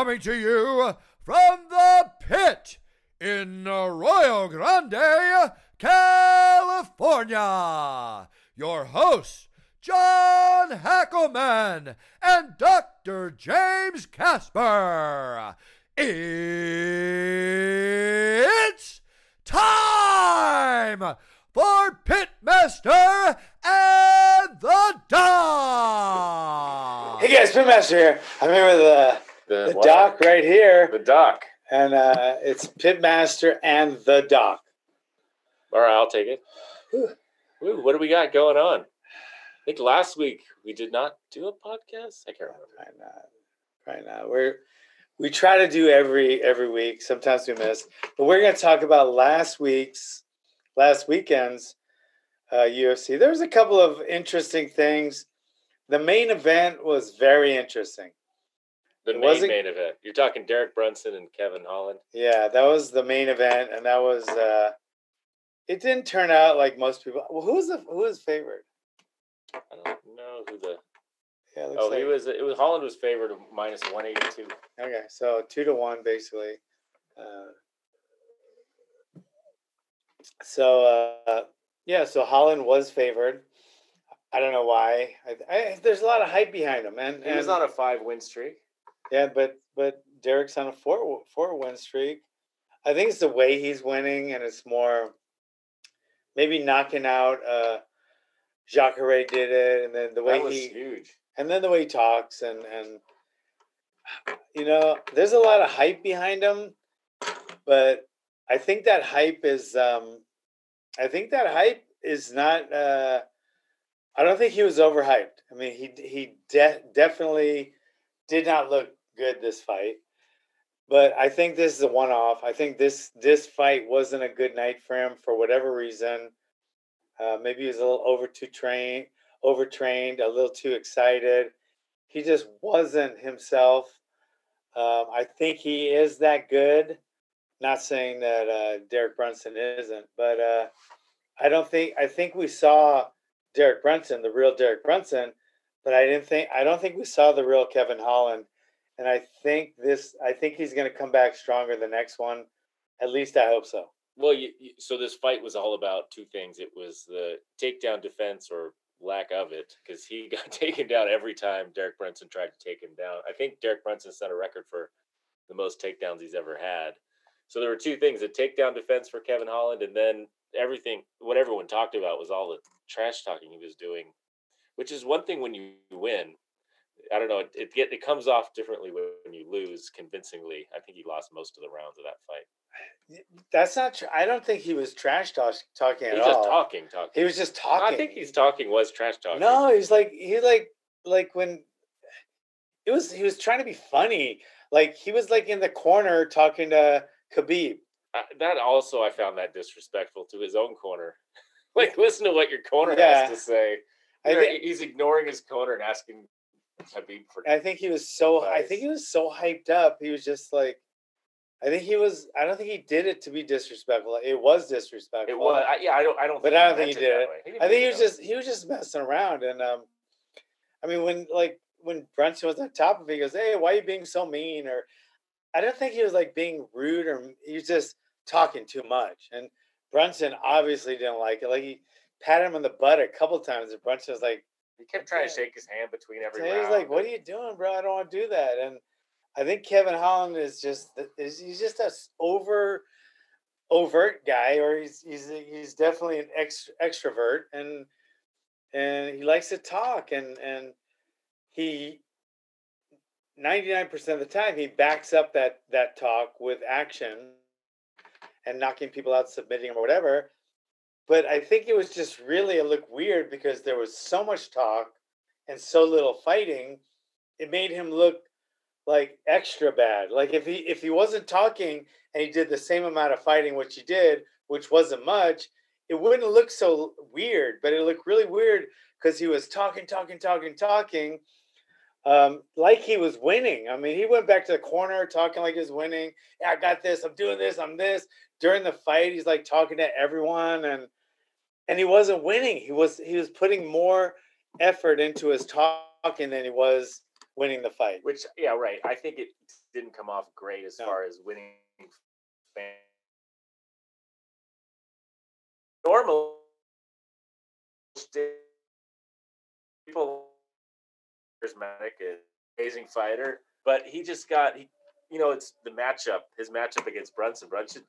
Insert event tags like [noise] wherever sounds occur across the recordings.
coming to you from the pit in Arroyo Grande, California. Your hosts, John Hackleman and Dr. James Casper. It's time for Pitmaster and the Dog. Hey guys, Pitmaster here. I'm here with uh, the what? doc right here, The Doc. and uh, it's Pitmaster and the Doc. All right, I'll take it. [sighs] Ooh, what do we got going on? I think last week we did not do a podcast. I can't remember. Right now, right now we're we try to do every every week. Sometimes we miss, but we're going to talk about last week's last weekend's uh, UFC. There was a couple of interesting things. The main event was very interesting. The It main main event. You're talking Derek Brunson and Kevin Holland. Yeah, that was the main event, and that was. Uh, it didn't turn out like most people. Well, who's the who was favored? I don't know who the. Yeah, Oh, like, he was. It was Holland was favored minus one eighty two. Okay, so two to one basically. Uh, so uh, yeah, so Holland was favored. I don't know why. I, I, there's a lot of hype behind him, and, He was and- on a five win streak. Yeah, but but Derek's on a four four win streak. I think it's the way he's winning, and it's more maybe knocking out. Uh, Jacare did it, and then the way he huge. and then the way he talks and and you know there's a lot of hype behind him but i think that hype is um i think that hype is not uh i don't think he was overhyped i mean he he de- definitely did not look good this fight but i think this is a one-off i think this this fight wasn't a good night for him for whatever reason uh, maybe he was a little over too trained overtrained, a little too excited. He just wasn't himself. Um, I think he is that good. Not saying that uh, Derek Brunson isn't, but uh, I don't think. I think we saw Derek Brunson, the real Derek Brunson, but I didn't think. I don't think we saw the real Kevin Holland. And I think this. I think he's going to come back stronger the next one. At least I hope so. Well, you, you, so this fight was all about two things. It was the takedown defense or lack of it, because he [laughs] got taken down every time Derek Brunson tried to take him down. I think Derek Brunson set a record for the most takedowns he's ever had. So there were two things: a takedown defense for Kevin Holland, and then everything. What everyone talked about was all the trash talking he was doing, which is one thing when you win. I don't know. It it, get, it comes off differently when you lose convincingly. I think he lost most of the rounds of that fight. That's not true. I don't think he was trash talk- talking at He's all. just talking, talking. He was just talking. I think he's talking was trash talking. No, he's like he like like when it was he was trying to be funny. Like he was like in the corner talking to Khabib. Uh, that also I found that disrespectful to his own corner. [laughs] like, listen to what your corner Yeah. has to say. I think he's ignoring his corner and asking Khabib for. I think he was so I think he was so hyped up. He was just like I think he was I don't think he did it to be disrespectful. It was disrespectful. It was, I, yeah. I don't, I don't. But I don't think he did it. didn't I think he was it just he was just messing around and um I mean when like when Brunson was on top of it, he goes, Hey, why are you being so mean? Or I don't think he was like being rude or he was just talking too much. And Brunson obviously didn't like it. Like he patted him on the butt a couple times and Brunson was like He kept trying to shake his hand between every he was round. like, What are you doing, bro? I don't want to do that. And I think Kevin Holland is just is he's just a over overt guy, or he's he's he's definitely an ex, extrovert, and and he likes to talk, and and he ninety nine percent of the time he backs up that that talk with action, and knocking people out, submitting them or whatever. But I think it was just really it looked weird because there was so much talk and so little fighting. It made him look like extra bad. Like if he if he wasn't talking and he did the same amount of fighting which he did, which wasn't much, it wouldn't look so weird. But it looked really weird because he was talking, talking, talking, talking, um, like he was winning. I mean, he went back to the corner talking like he was winning. Yeah, I got this. I'm doing this. I'm this. During the fight, he's like talking to everyone, and and he wasn't winning. He was he was putting more effort into his talking than he was winning the fight. Which yeah, right. I think it didn't come off great as No. far as winning. Fan. Normal people charismatic, amazing fighter, but he just got he, you know, it's the matchup. His matchup against Brunson. Brunson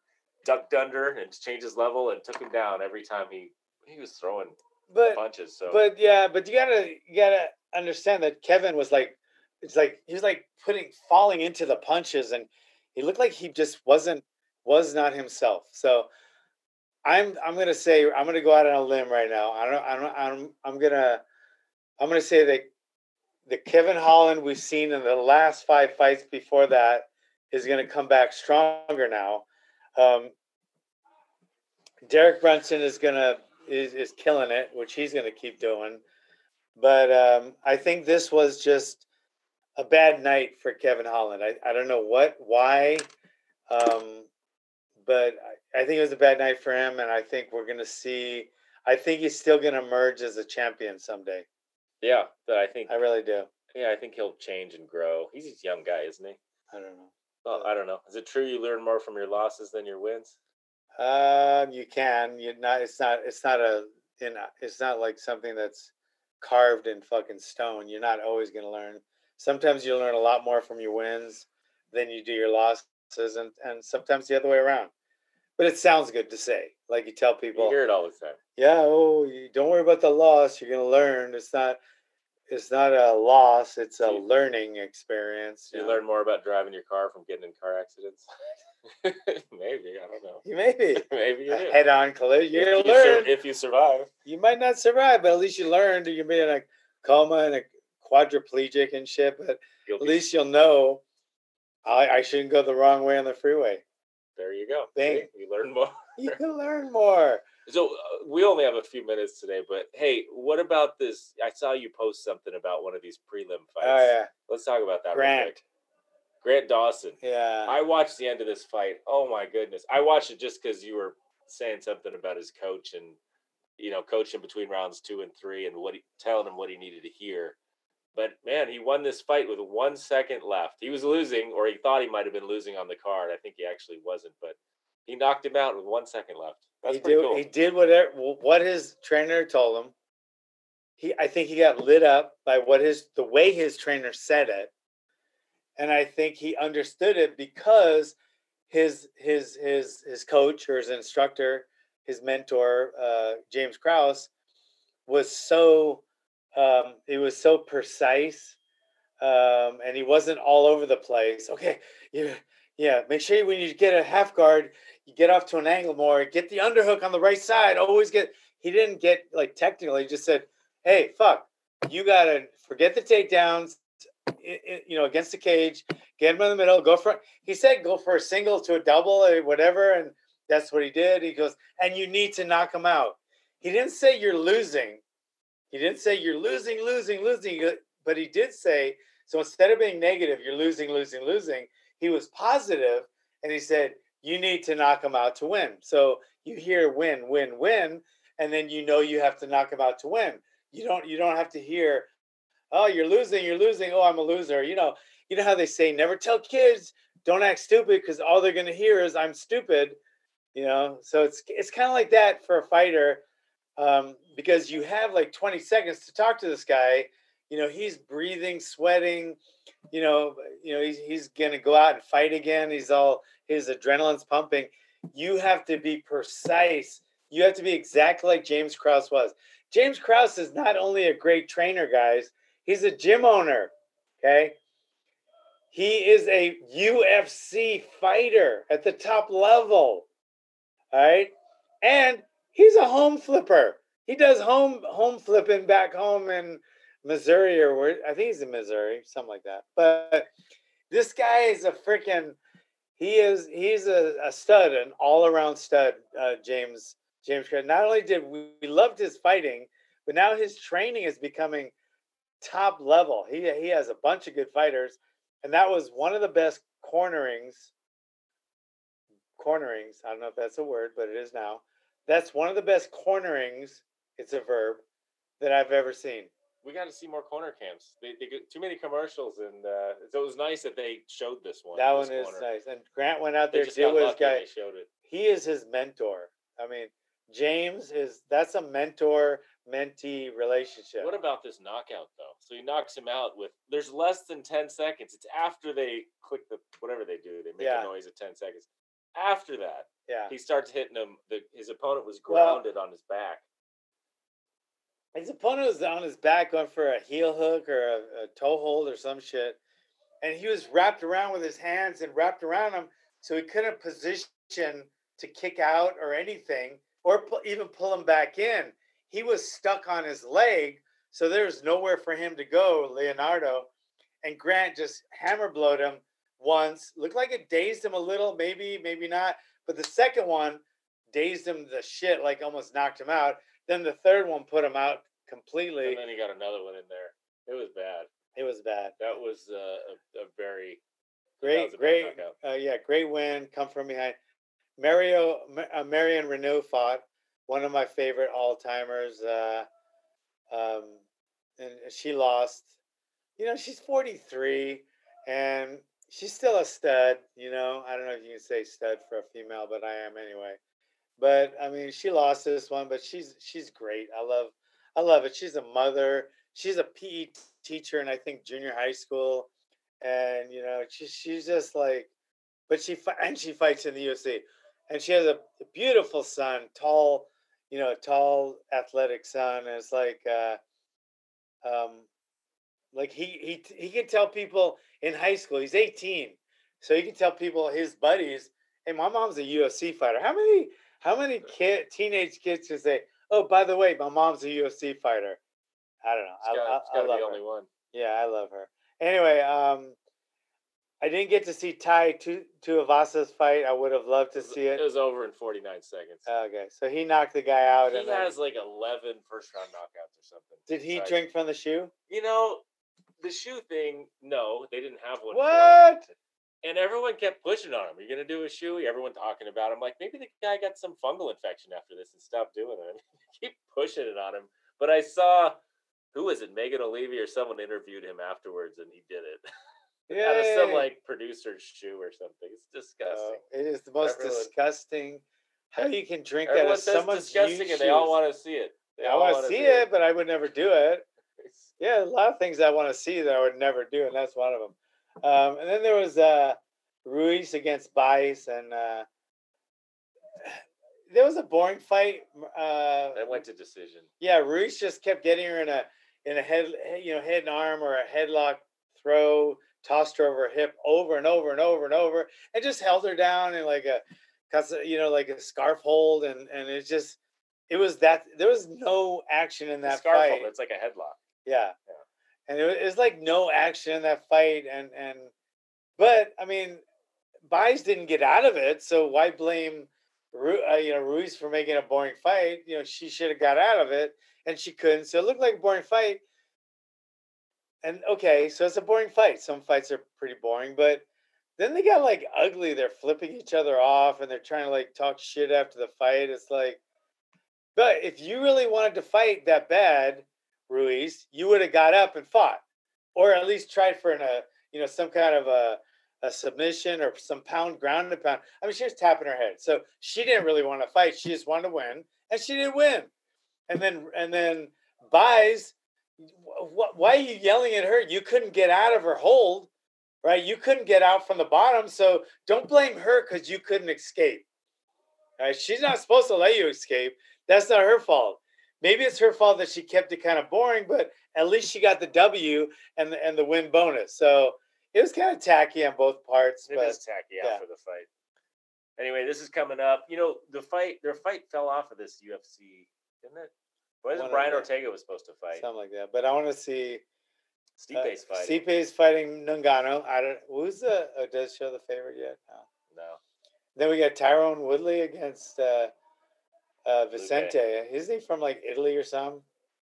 ducked under and changed his level and took him down every time he he was throwing But punches. So but yeah, but you gotta you gotta understand that Kevin was like it's like he was like putting falling into the punches and he looked like he just wasn't was not himself. So I'm I'm gonna say I'm gonna go out on a limb right now. I don't I don't I'm I'm gonna I'm gonna say that the Kevin Holland we've seen in the last five fights before that is gonna come back stronger now. Um, Derek Brunson is gonna is, is killing it, which he's gonna keep doing. But um, I think this was just a bad night for Kevin Holland. I, I don't know what why, um, but I, I think it was a bad night for him, and I think we're gonna see. I think he's still gonna emerge as a champion someday. yeah, but I think I really do. yeah, I think he'll change and grow. He's a young guy, isn't he? I don't know. Well, I don't know. Is it true you learn more from your losses than your wins? Um, you can. You not. It's not. It's not a. You know, it's not like something that's carved in fucking stone. You're not always going to learn. Sometimes you learn a lot more from your wins than you do your losses, and and sometimes the other way around. But it sounds good to say. Like you tell You people, hear it all the time. yeah, oh, you don't worry about the loss. You're going to learn. It's not. It's not a loss. It's a You- learning experience. You know. learn more about driving your car from getting in car accidents. [laughs] [laughs] Maybe I don't know. You [laughs] maybe Maybe you head-on collision. You're if, gonna you sur- learn. if you survive. you might not survive, but at least you learned. You can be in a coma and a quadriplegic and shit, but You'll at be, least you'll know I, I shouldn't go the wrong way on the freeway. there you go. See? You learn more. [laughs] You can learn more. So uh, we only have a few minutes today, but hey, what about this? I saw you post something about one of these prelim fights. Oh yeah, Let's talk about that. real Grant. Grant Dawson. Yeah, I watched the end of this fight. Oh my goodness! I watched it just because you were saying something about his coach and you know coaching between rounds two and three and what he telling him what he needed to hear. But man, he won this fight with one second left. He was losing, or he thought he might have been losing on the card. I think he actually wasn't, but he knocked him out with one second left. That's he did. cool. He did whatever what his trainer told him. He, I think he got lit up by what his the way his trainer said it, and I think he understood it because his his his his coach or his instructor, his mentor, uh, James Krause, was so um, he was so precise, um, and he wasn't all over the place. Okay, yeah, yeah. Make sure when you get a half guard, you get off to an angle more. Get the underhook on the right side. Always get. He didn't get like technical. He just said, "Hey, fuck, you gotta forget the takedowns. You know, against the cage, get him in the middle, go for." He said, "Go for a single to a double or whatever," and that's what he did. He goes, "And you need to knock him out." He didn't say you're losing. He didn't say you're losing, losing, losing, but he did say so. Instead of being negative, you're losing, losing, losing. He was positive, and he said you need to knock him out to win. So you hear win, win, win, and then you know you have to knock him out to win. You don't. You don't have to hear, oh, you're losing, you're losing. Oh, I'm a loser. You know. You know how they say never tell kids don't act stupid because all they're gonna hear is I'm stupid. You know. So it's it's kind of like that for a fighter um, because you have like 20 seconds to talk to this guy. You know, he's breathing, sweating. You know, you know he's he's gonna go out and fight again. He's all his adrenaline's pumping. You have to be precise. You have to be exactly like James Krause was. James Krause is not only a great trainer, guys. He's a gym owner. Okay. He is a UFC fighter at the top level. All right. And he's a home flipper. He does home home flipping back home in Missouri or where I think he's in Missouri, something like that. But this guy is a freaking he is he's a, a stud, an all around stud, uh, James James. Not only did we, we loved his fighting, but now his training is becoming top level. He he has a bunch of good fighters, and that was one of the best cornerings. Cornerings. I don't know if that's a word, but it is now. That's one of the best cornerings. It's a verb that I've ever seen. we got to see more corner camps. They, they get too many commercials, and uh, so it was nice that they showed this one. that this one is corner. nice. And Grant went out They there got his guy. They showed it. He is his mentor. I mean, James is that's a mentor mentee relationship. What about this knockout though? So he knocks him out with. There's less than ten seconds. It's after they click the whatever they do. They make Yeah. a noise at ten seconds. After that, yeah. he starts hitting him. The, his opponent was Well- grounded on his back. His opponent was on his back going for a heel hook or a, a toe hold or some shit. And he was wrapped around with his hands and wrapped around him so he couldn't position to kick out or anything or pu- even pull him back in. He was stuck on his leg, so there was nowhere for him to go, Leonardo. And Grant just hammer blowed him once. Looked like it dazed him a little, maybe, maybe not. But the second one dazed him the shit, like almost knocked him out. Then the third one put him out completely. And then he got another one in there. It was bad. It was bad. That was uh, a, a very Great, a great, uh, yeah, great win. Come from behind. Mario, uh, Marion Reneau fought one of my favorite all timers, uh, um, and she lost. You know, she's forty three, and she's still a stud. You know, I don't know if you can say stud for a female, but I am anyway. But I mean, she lost this one, but she's she's great. I love, I love it. She's a mother. She's a PE teacher, in I think junior high school and you know she, she's just like but she and she fights in the UFC and she has a beautiful son tall you know a tall athletic son it's like uh um like he he he can tell people in high school he's 18 so he can tell people his buddies hey my mom's a UFC fighter how many how many kid teenage kids can say oh by the way my mom's a UFC fighter I don't know It's I, gotta, I, it's I gotta love be her. only one. Yeah, I love her. Anyway, um, I didn't get to see Ty to Tuivasa's fight. I would have loved to see it. It was over in 49 seconds. Okay, so he knocked the guy out. he and then, has like 11 first round knockouts or something. did he Besides- drink from the shoe? You know, the shoe thing, no, they didn't have one. What? And everyone kept pushing on him. You're going to do a shoe? Everyone talking about him. Like, maybe the guy got some fungal infection after this and stopped doing it. [laughs] keep pushing it on him. But I saw, who was it? Megan Olivi or someone interviewed him afterwards and he did it. [laughs] out of some like producer's shoe or something. It's disgusting. it is the most Everyone- disgusting. How you can drink out Everyone of someone's disgusting and they all want to see it. They I want wanna see it, but I would never do it. Yeah, a lot of things I want to see that I would never do, and that's one of them. Um, and then there was uh, Ruiz against Buys, and uh, there was a boring fight. Uh, That went to decision. yeah, Ruiz just kept getting her in a in a head, you know, head and arm or a headlock throw, tossed her over her hip over and over and over and over, and just held her down in like a, you know, like a scarf hold, and and it just, it was that there was no action in that scarf fight. hold, it's like a headlock. Yeah. Yeah. And it was, like no action in that fight. And, and, but I mean, Buys didn't get out of it. So why blame, Ru- uh, you know, Ruiz for making a boring fight? You know, she should have got out of it and she couldn't. So it looked like a boring fight. And okay, so it's a boring fight. Some fights are pretty boring, but then they got like ugly. They're flipping each other off and they're trying to like talk shit after the fight. It's like, but if you really wanted to fight that bad, Ruiz, you would have got up and fought, or at least tried for an, a you know some kind of a, a submission or some pound ground and pound. I mean, she was tapping her head, so she didn't really want to fight. She just wanted to win, and she didn't win. And then and then Buys. Wh- why are you yelling at her? You couldn't get out of her hold, right? You couldn't get out from the bottom, so don't blame her because you couldn't escape. Right? She's not supposed to let you escape. That's not her fault maybe it's her fault that she kept it kind of boring, but at least she got the W and the, and the win bonus. So it was kind of tacky on both parts. It but is tacky yeah. after the fight. Anyway, this is coming up. You know, the fight, their fight fell off of this UFC, didn't it? Of Brian Ortega was supposed to fight? something like that. But I want to see uh, Stipe's fighting. Stipe's fighting Ngannou. I don't. Who's the? Oh, does show the favorite yet? No. No. Then we got Tyrone Woodley against uh, uh, Luque. Vicente. Isn't he from like Italy or something?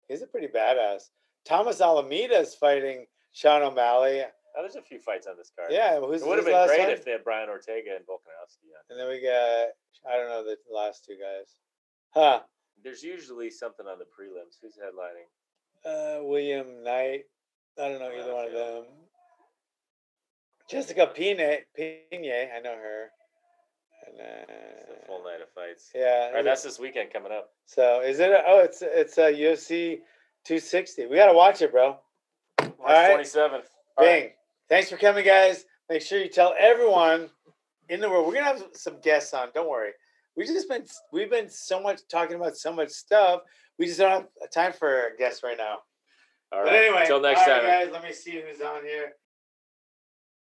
He's a pretty badass. Thomas Almeida is fighting Sean O'Malley. Oh, there's a few fights on this card. Yeah, who's It would have been great one? if they had Brian Ortega and Volkanovski on. And then we got I don't know the last two guys. Huh. There's usually something on the prelims. Who's headlining? Uh, William Knight. I don't know either one of them. Jessica Pina, Pina, I know her. And, It's a uh, full night of fights. yeah. All right, that's this weekend coming up. so is it? A, oh, it's it's a UFC 260. We gotta watch it, bro. March right. twenty seventh. Bing. Thanks for coming, guys. Make sure you tell everyone in the world. We're gonna have some guests on. Don't worry. We just been we've been so much talking about so much stuff. We just don't have time for guests right now. All right. But anyway, Till next all right, time. guys. Let me see who's on here.